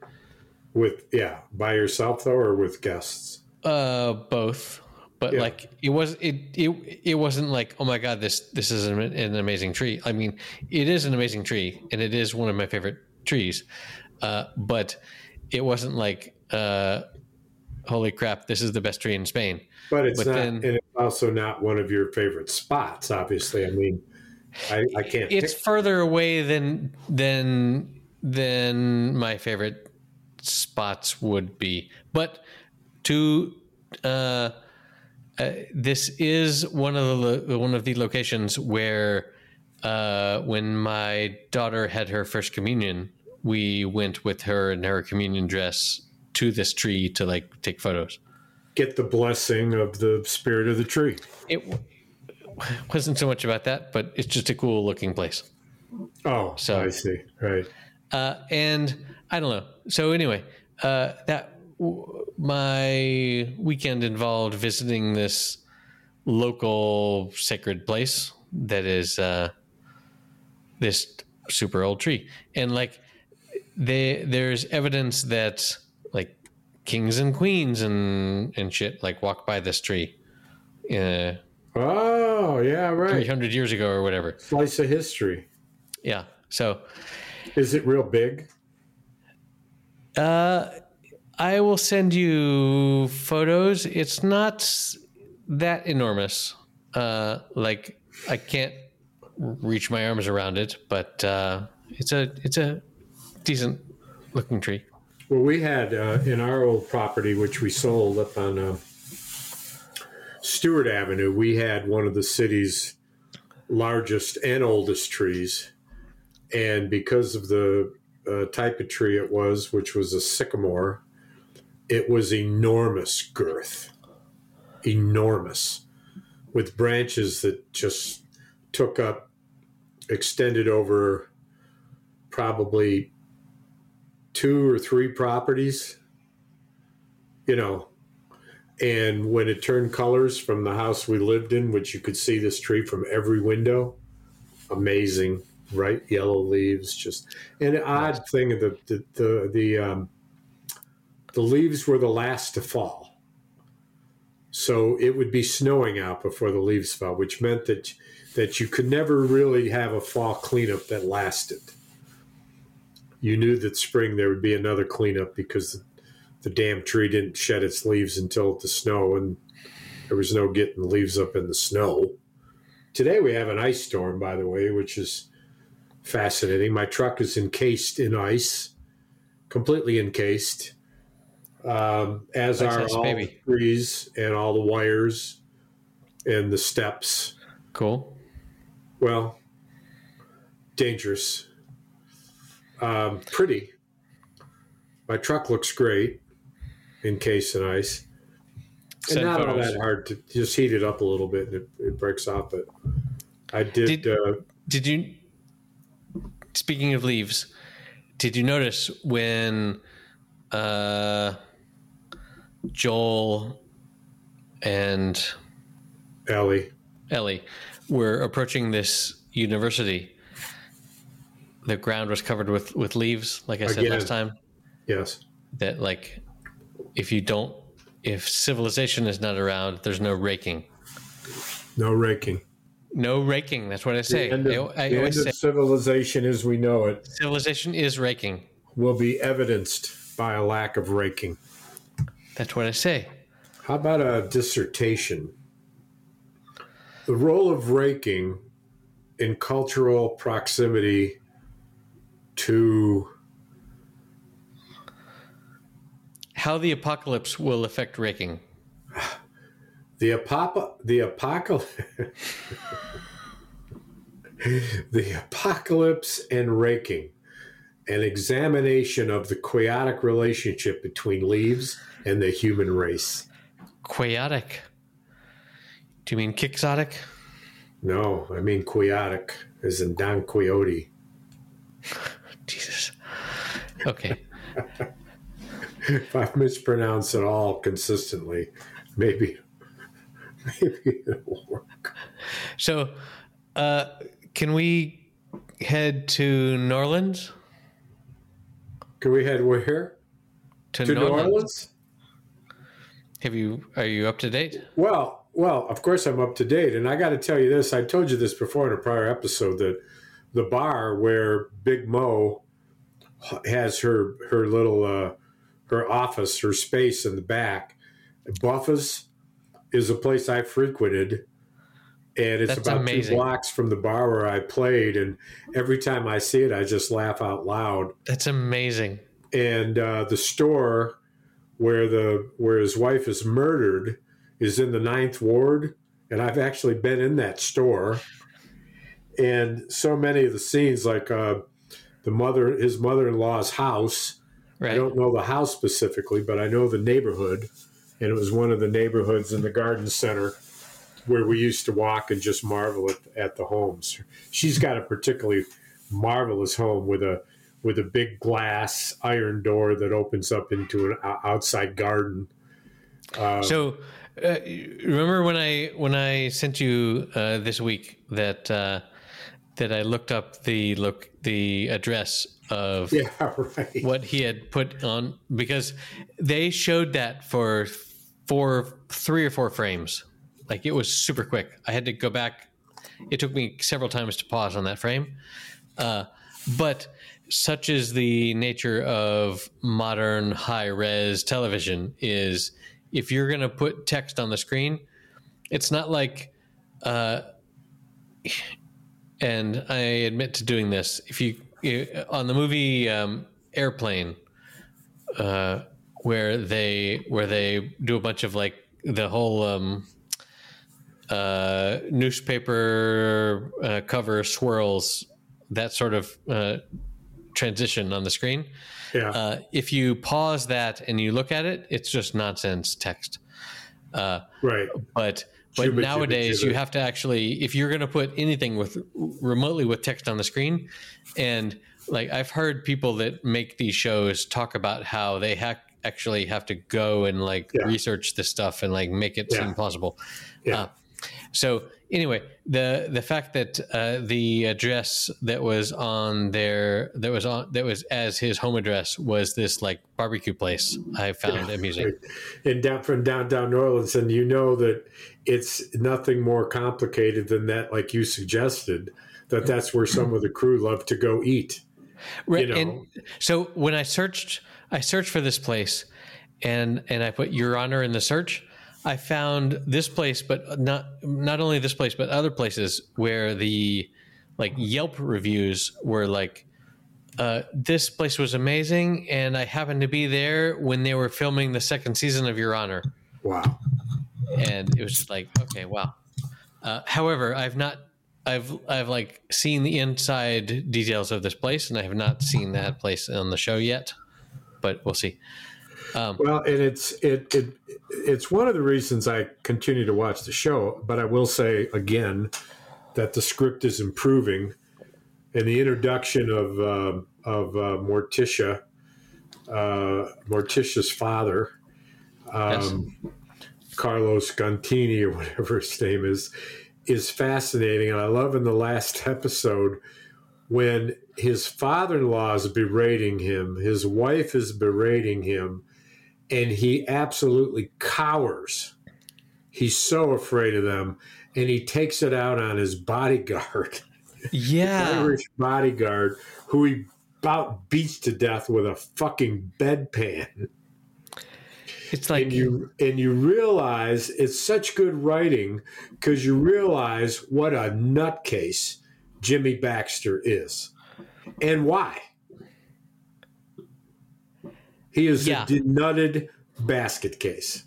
With yeah, by yourself though, or with guests? Uh both. But Yeah. like it was it it it wasn't like oh my god this this is an, an amazing tree. I mean, it is an amazing tree and it is one of my favorite trees. Uh but it wasn't like uh holy crap this is the best tree in Spain. But it's But not, then- and it's also not one of your favorite spots. Obviously, I mean, I, I can't. it's further away than than than my favorite spots would be but to uh, uh this is one of the one of the locations where uh when my daughter had her first communion we went with her in her communion dress to this tree to like take photos get the blessing of the spirit of the tree. it w- wasn't so much about that but it's just a cool looking place Oh, So- I see. Right. Uh, and I don't know. So anyway, uh, that w- my weekend involved visiting this local sacred place that is uh, this super old tree, and like they, there's evidence that like kings and queens and and shit like walk by this tree. Uh, Oh, yeah, right. 300 years ago or whatever. Slice of history. Yeah. So Is it real big? Uh, I will send you photos. It's not that enormous. Uh, like I can't reach my arms around it, but uh, it's a it's a decent looking tree. Well, we had uh, in our old property, which we sold up on uh, Stewart Avenue, we had one of the city's largest and oldest trees. And because of the uh, type of tree it was, which was a sycamore, it was enormous girth. Enormous. With branches that just took up, extended over probably two or three properties, you know. And when it turned colors from the house we lived in, which you could see this tree from every window, amazing, bright yellow leaves, just and an odd thing the the the the, um, the leaves were the last to fall. So it would be snowing out before the leaves fell, which meant that that you could never really have a fall cleanup that lasted you knew that spring there would be another cleanup because the damn tree didn't shed its leaves until the snow and there was no getting the leaves up in the snow. Today we have an ice storm, by the way, which is fascinating. My truck is encased in ice, completely encased, um, as Nice are ice, all baby. the trees and all the wires and the steps. Cool. Well, dangerous. Um, pretty. My truck looks great, encased in ice. and send not all that hard to just heat it up a little bit and it, it breaks off. But I did. Did- uh, Did you? Speaking of leaves, did you notice when uh, Joel and Ellie. Ellie were approaching this university? The ground was covered with with leaves, like I said Again. last time. Yes. That like, if you don't, if civilization is not around, there's no raking. No raking. No raking. That's what I say. The end of, I the always end say of civilization as we know it civilization is raking. will be evidenced by a lack of raking. That's what I say. How about a dissertation? The role of raking in cultural proximity to How the apocalypse will affect raking. the apop- the apocalypse the apocalypse and raking an examination of the chaotic relationship between leaves and the human race Quixotic. Do you mean quixotic? no i mean chaotic as in don quixote. Okay. if i mispronounce it all consistently maybe maybe it'll work So, uh, can we head to New Orleans? can we head where To, to New orleans Have you? Are you up to date? Well, well, of course I'm up to date, and I got to tell you this. I told you this before in a prior episode that the bar where Big Mo has her her little uh, her office, her space in the back, Buffa's is a place I frequented, and it's That's about amazing. two blocks from the bar where I played. And every time I see it, I just laugh out loud That's amazing. and uh, the store where the where his wife is murdered is in the ninth ward and i've actually been in that store and so many of the scenes like uh, the mother his mother-in-law's house. I don't know the house specifically but i know the neighborhood and it was one of the neighborhoods in the garden center where we used to walk and just marvel at, at the homes. She's got a particularly marvelous home with a with a big glass iron door that opens up into an outside garden. So, uh, remember when I when I sent you uh, this week that uh, that I looked up the look the address of Yeah, right. what he had put on because they showed that for four, three or four frames. Like it was super quick. I had to go back. It took me several times to pause on that frame. Uh, but such is the nature of modern high res television is if you're going to put text on the screen, it's not like, uh, and I admit to doing this. If you, you on the movie um, Airplane, uh, where they where they do a bunch of like the whole um, uh, newspaper uh, cover swirls, that sort of uh, transition on the screen. Yeah, Uh, if you pause that and you look at it, it's just nonsense text. Uh, right. but but nowadays you have to actually if you're going to put anything with remotely with text on the screen and like i've heard people that make these shows talk about how they ha- actually have to go and like Yeah. research this stuff and like make it Yeah. seem possible Yeah. Uh, so anyway the the fact that uh, the address that was on there that was on that was as his home address was this like barbecue place i found amusing Right. And down from downtown New Orleans, and you know that it's nothing more complicated than that, like you suggested. That that's where some of the crew love to go eat. Right. you know. And so when I searched, I searched for this place, and and I put Your Honor in the search. I found this place, but not not only this place, but other places where the like Yelp reviews were like, uh, "This place was amazing," and I happened to be there when they were filming the second season of Your Honor, Wow. and it was just like, okay, wow. Uh, however, I've not. I've I've like seen the inside details of this place, and I have not seen that place on the show yet. But we'll see. Um, Well, and it's it it it's one of the reasons I continue to watch the show. But I will say again that the script is improving, and the introduction of uh, of uh, Morticia, uh, Morticia's father, um, Carlos Gantini or whatever his name is, is fascinating. And I love in the last episode when his father-in-law is berating him, his wife is berating him, and he absolutely cowers. He's so afraid of them, and he takes it out on his bodyguard, yeah. Irish bodyguard, who he about beats to death with a fucking bedpan. It's like and you and you realize it's such good writing because you realize what a nutcase Jimmy Baxter is, and why. He is Yeah. a denutted basket case.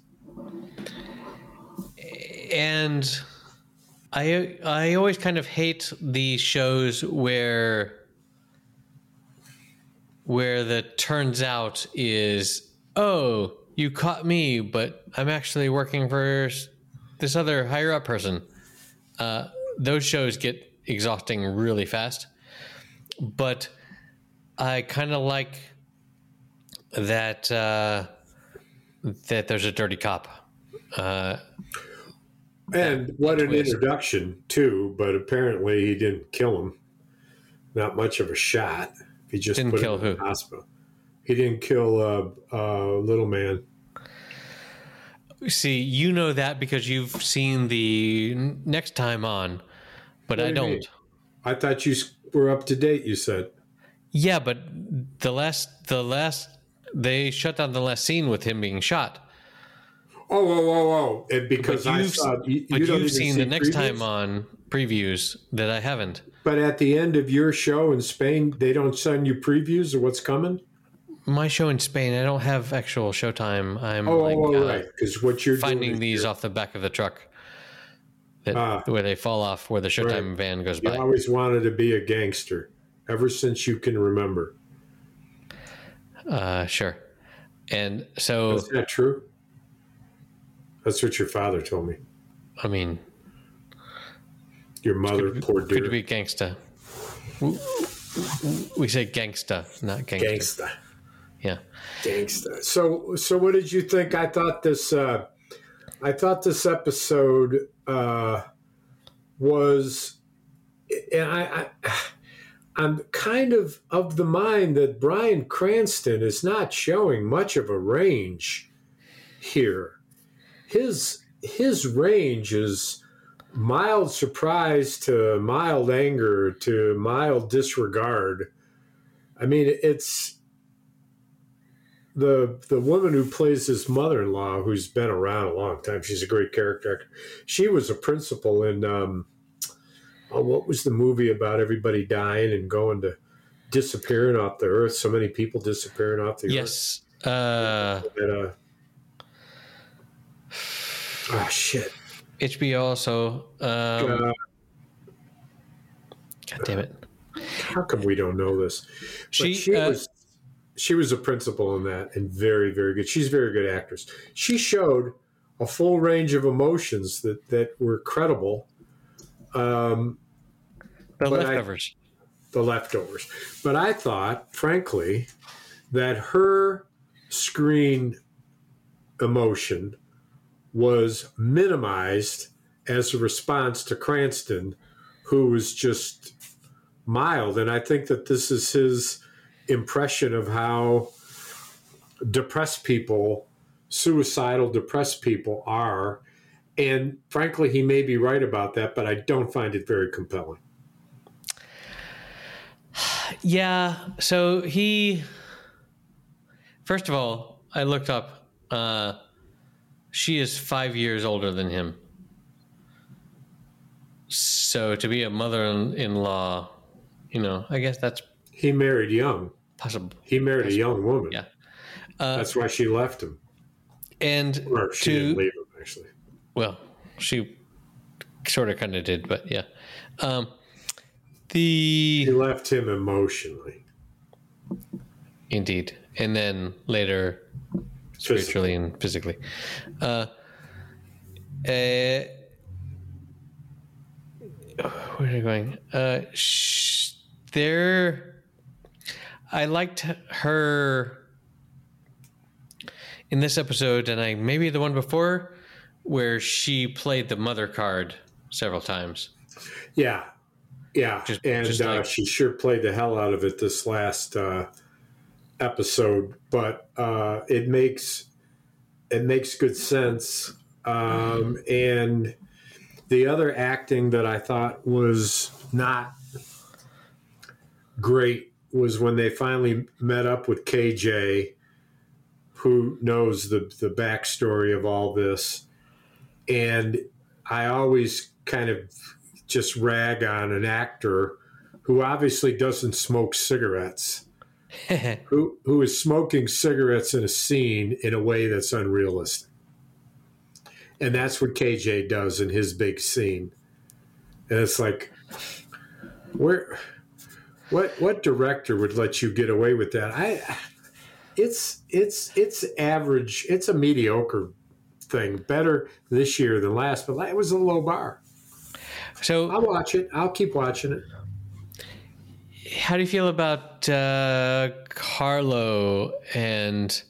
and I I always kind of hate the shows where where the turns out is oh you caught me but I'm actually working for this other higher up person. Uh, those shows get exhausting really fast, but I kind of like that uh, that there's a dirty cop. Uh, And what an introduction too! But apparently he didn't kill him. Not much of a shot. He just Didn't put kill him in who? hospital. He didn't kill uh, uh, little man. See, you know that because you've seen the next time on, but What I do you mean? don't. I thought you were up to date. You said. Yeah, but the last, the last, they shut down the last scene with him being shot. Oh, oh, oh, oh! And because But you've, saw, you, but you you've seen see the next previews? time on previews that I haven't. But at the end of your show in Spain, they don't send you previews of what's coming. My show in Spain, I don't have actual showtime. I'm Oh, like oh, oh, uh, right, because what you're finding these is off the back of the truck, that Ah. where they fall off, where the showtime Right. van goes you by. I always wanted to be a gangster, ever since you can remember. Uh, sure. And so, Is that true? That's what your father told me. I mean, Your mother, poor dude. could be gangsta. We say gangsta, not gangster. gangsta, Yeah. gangsta. So, so what did you think? I thought this. Uh, I thought this episode uh, was, and I, I, I'm kind of of the mind that Bryan Cranston is not showing much of a range here. His his range is mild surprise to mild anger to mild disregard. I mean, it's the the woman who plays his mother-in-law, who's been around a long time. She's a great character. She was a principal in um, oh, what was the movie about everybody dying and going to disappearing off the earth? So many people disappearing off the Yes. Uh, earth. That, uh, oh shit! HBO also. Um, Uh, God damn it. how come we don't know this? She, she uh, was she was a principal in that and very very good. She's a very good actress. She showed a full range of emotions that that were credible. Um, The but I- leftovers. the leftovers, but I thought, frankly, that her screen emotion was minimized as a response to Cranston, who was just mild. And I think that this is his impression of how depressed people, suicidal, depressed people are. And frankly, he may be right about that, but I don't find it very compelling. Yeah. So he. First of all, I looked up. Uh, she is five years older than him. So to be a mother-in-law, you know, I guess that's He married young. possible. He married a young woman. Yeah. Uh, That's why she left him. and Or she to didn't leave him, actually. well, she sort of kind of did, but yeah. Um, the He left him emotionally. Indeed. And then later spiritually and physically. Uh, uh, where are you going? Uh, sh- there, I liked her in this episode, and I maybe the one before, where she played the mother card several times. Yeah, yeah, Just- and just uh, she sure played the hell out of it this last uh, episode. But uh, it makes it makes good sense. Um, and the other acting that I thought was not great was when they finally met up with KJ, who knows the the backstory of all this, and I always kind of just rag on an actor who obviously doesn't smoke cigarettes, who who is smoking cigarettes in a scene in a way that's unrealistic. And that's what KJ does in his big scene. And it's like where what what director would let you get away with that? I it's it's it's average, it's a mediocre thing. Better this year than last, but it was a low bar. So, I'll watch it. I'll keep watching it. how do you feel about uh, Carlo and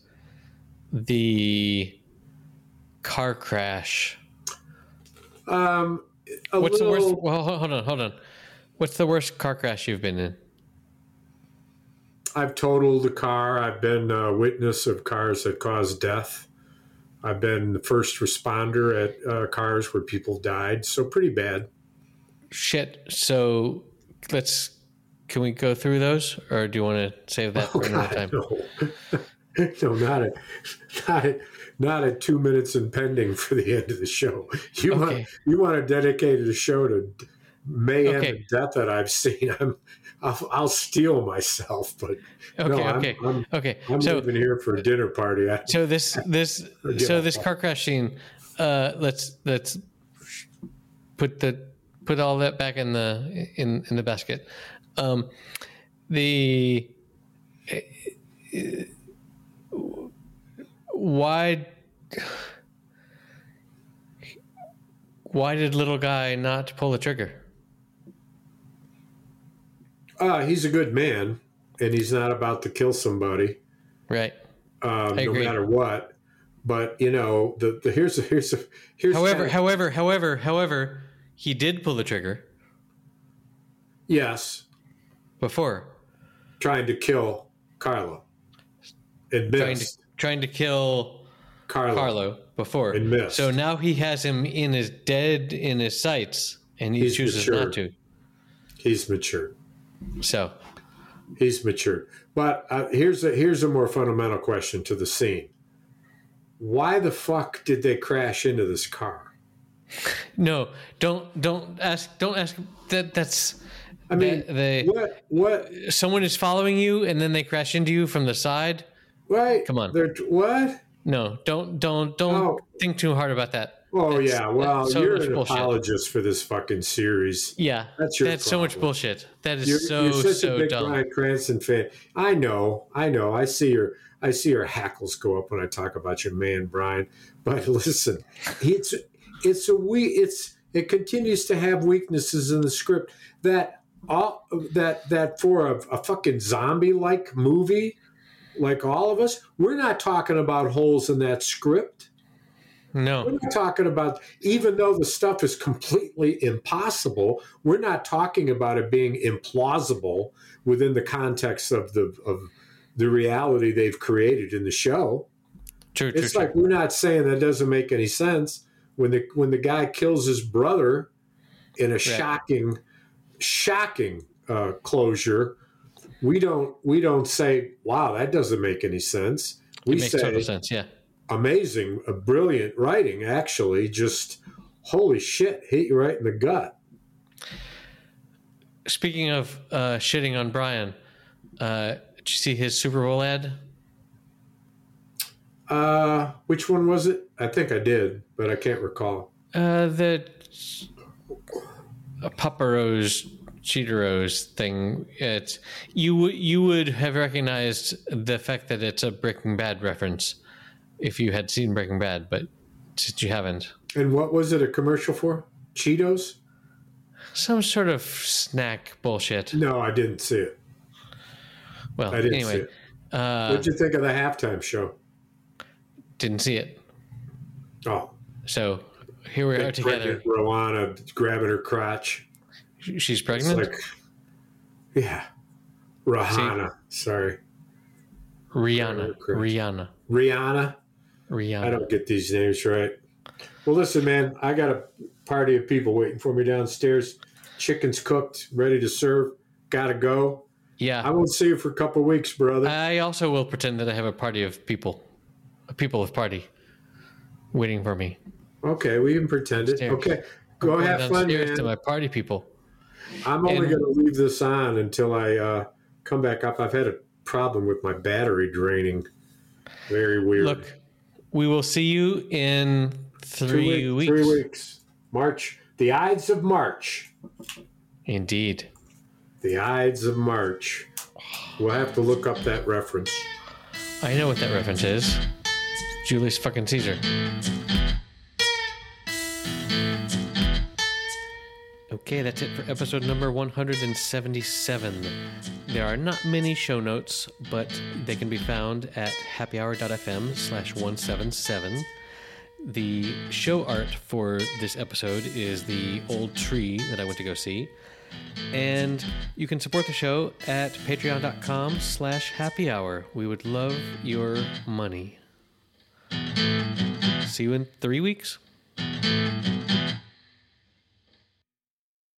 the car crash? Um, What's little, the worst? Well, hold on, hold on. What's the worst car crash you've been in? I've totaled a car. I've been a witness of cars that cause death. I've been the first responder at uh, cars where people died. So pretty bad. Shit. So let's. Can we go through those, or do you want to save that for another time? no, no, not at, not at, not at two minutes and pending for the end of the show. You Okay. want you want to dedicate the show to mayhem Okay. and death that I've seen. I'm, I'll, I'll steal myself, but Okay. no, I'm, okay. I'm, okay. I'm so leaving here for a dinner party. I, so this this so this car crash scene. Uh, let's let's put the put all that back in the in in the basket. Um, the why why did little guy not pull the trigger? Uh, he's a good man, and he's not about to kill somebody, Right. um, no matter what. But you know, the, the here's a, here's a, here's However, however, however, however, he did pull the trigger yes, before trying to kill Carlo and trying to trying to kill Carlo. Carlo before. And missed. So now he has him in his dead in his sights, and he He's chooses matured. not to. He's mature. So He's mature. But uh, here's a here's a more fundamental question to the scene. Why the fuck did they crash into this car? No, don't don't ask don't ask that. That's I mean, that they what what someone is following you, and then they crash into you from the side. right? Come on. They're, what? No, don't don't don't Oh. think too hard about that. Oh That's- yeah. Well, so you're an bullshit. apologist for this fucking series. Yeah, That's your that's so much bullshit. That is You're, so you're such so a big dumb. Bryan Cranston fan. I know, I know. I see your, I see your hackles go up when I talk about your man Bryan. But listen, it's, it's a we, it's, it continues to have weaknesses in the script that all that that for a, a fucking zombie like movie, like all of us, we're not talking about holes in that script. No, We're not talking about, even though the stuff is completely impossible, we're not talking about it being implausible within the context of the of the reality they've created in the show. true, true, It's true. like we're not saying that doesn't make any sense when the when the guy kills his brother in a shocking, shocking uh, closure. We don't we don't say, "Wow, that doesn't make any sense." We it makes say, total sense. Yeah. amazing, a brilliant writing. Actually, just holy shit, hit you right in the gut. Speaking of uh, shitting on Bryan, uh, did you see his Super Bowl ad? Uh, which one was it? I think I did, but I can't recall. Uh, the uh, Paparos Cheetos thing. It's you. would- You would have recognized the fact that it's a Breaking Bad reference. if you had seen Breaking Bad, but since you haven't, And what was it a commercial for? Cheetos? some sort of snack bullshit. No, I didn't see it. Well, I didn't see anyway, it. uh, What'd you think of the halftime show? didn't see it. Oh, So here we are together. Rowana grabbing her crotch. She's pregnant. like, yeah, Rahana. Sorry, Rihanna. Correct. Rihanna. Rihanna. I don't get these names right. Well, listen, man, I got a party of people waiting for me downstairs. Chicken's cooked, ready to serve. Gotta go. Yeah. I won't see you for a couple of weeks, brother. I also will pretend that I have a party of people, a people of party, waiting for me. okay, we can pretend it. Okay, go Going have fun, man. to my party people. I'm only going to leave this on until I uh, come back up. I've had a problem with my battery draining. Very weird. Look, we will see you in Two three week- weeks. Three weeks. March. The Ides of March. Indeed. The Ides of March. We'll have to look up that reference. I know what that reference is. Julius fucking Caesar. Okay, that's it for episode number 177. There are not many show notes, but they can be found at happyhour.fm slash 177. The show art for this episode is the old tree that I went to go see. And you can support the show at patreon.com slash happy hour. We would love your money. See you in three weeks.